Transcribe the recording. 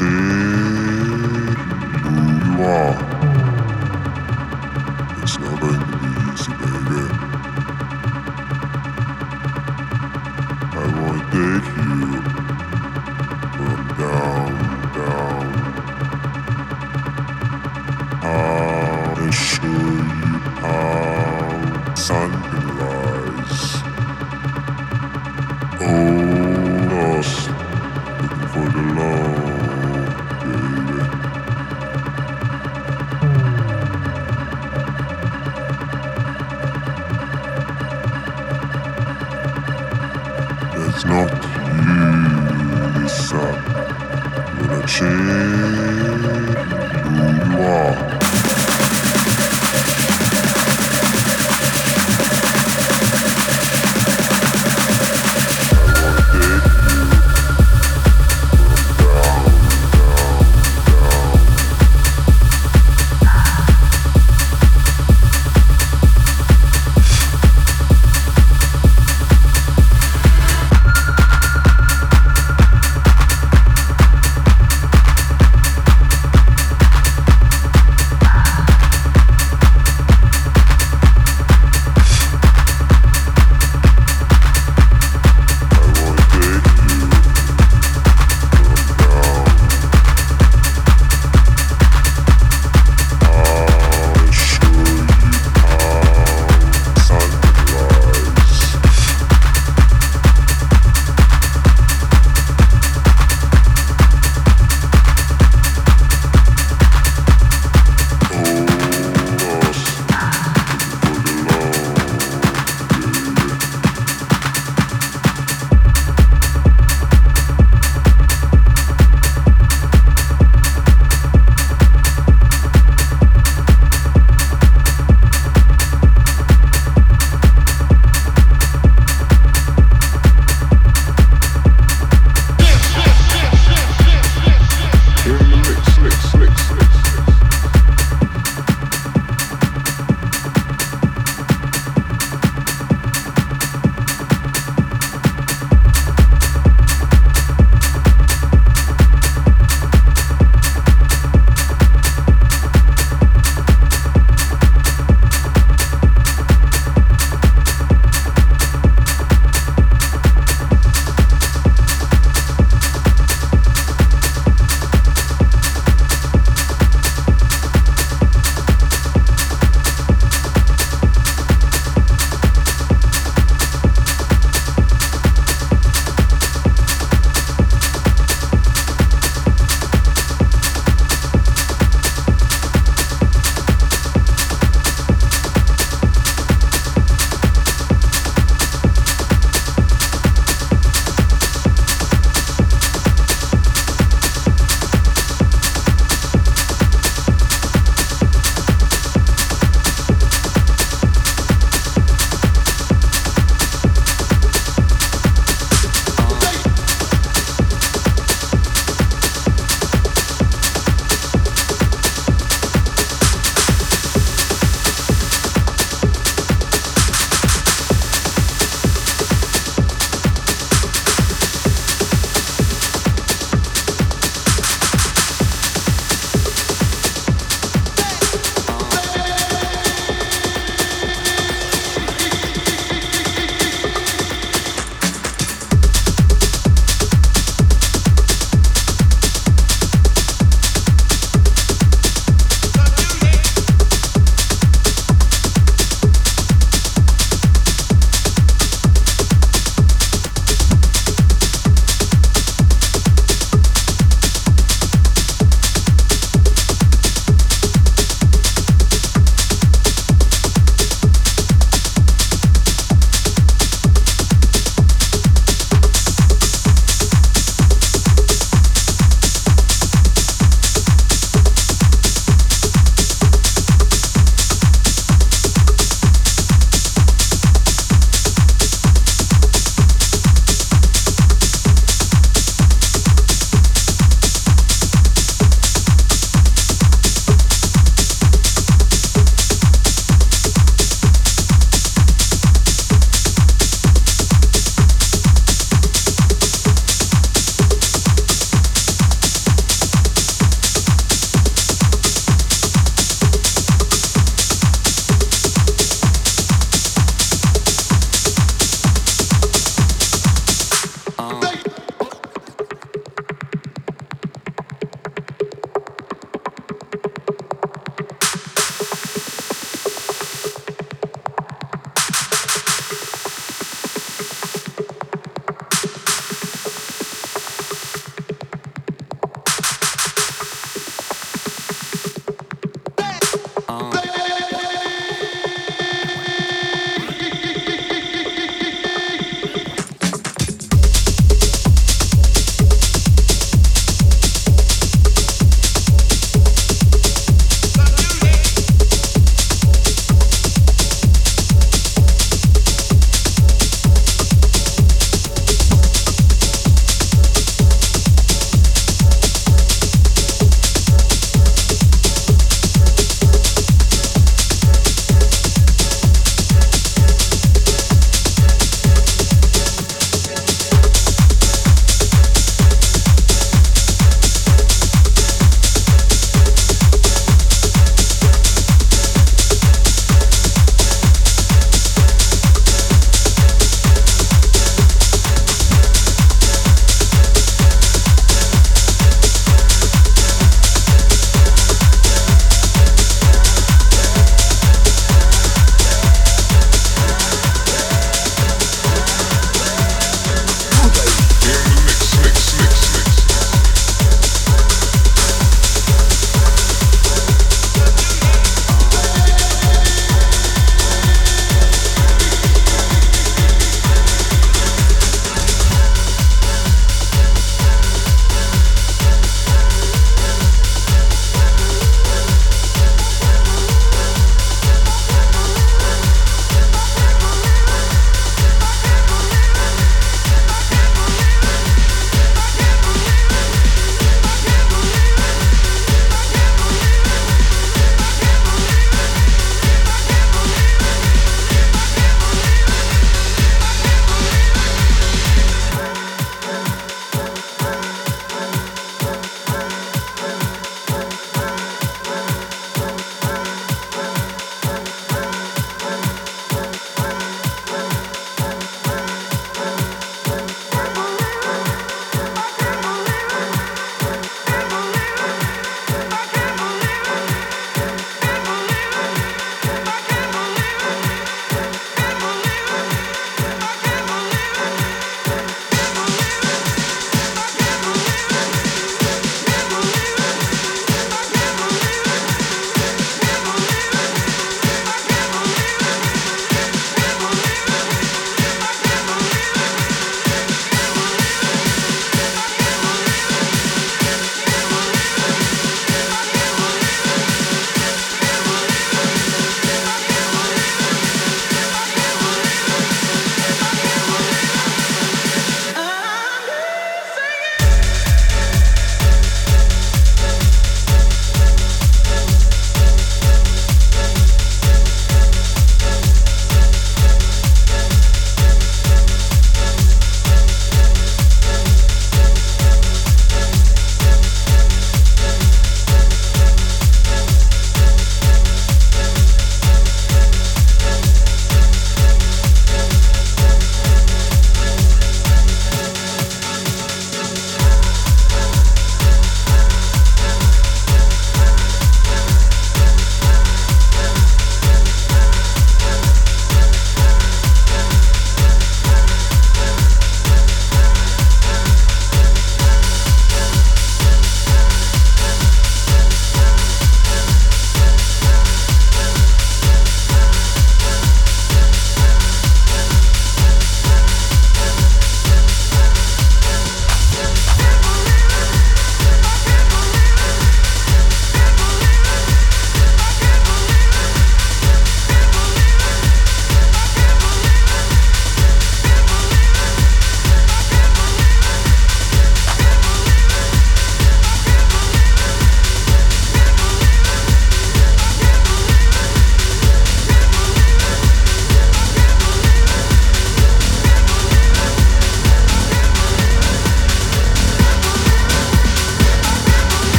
You're